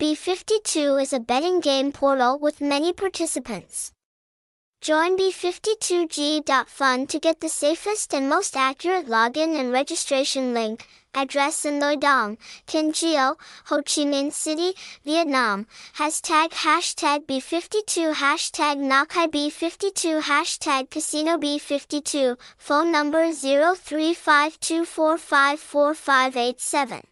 B52 is a betting game portal with many participants. Join b52g.fun to get the safest and most accurate login and registration link, address An Thoi Dong, Can Gio, Ho Chi Minh City, Vietnam, hashtag hashtag B52 hashtag Nakai B52 hashtag Casino B52, phone number 0352454587.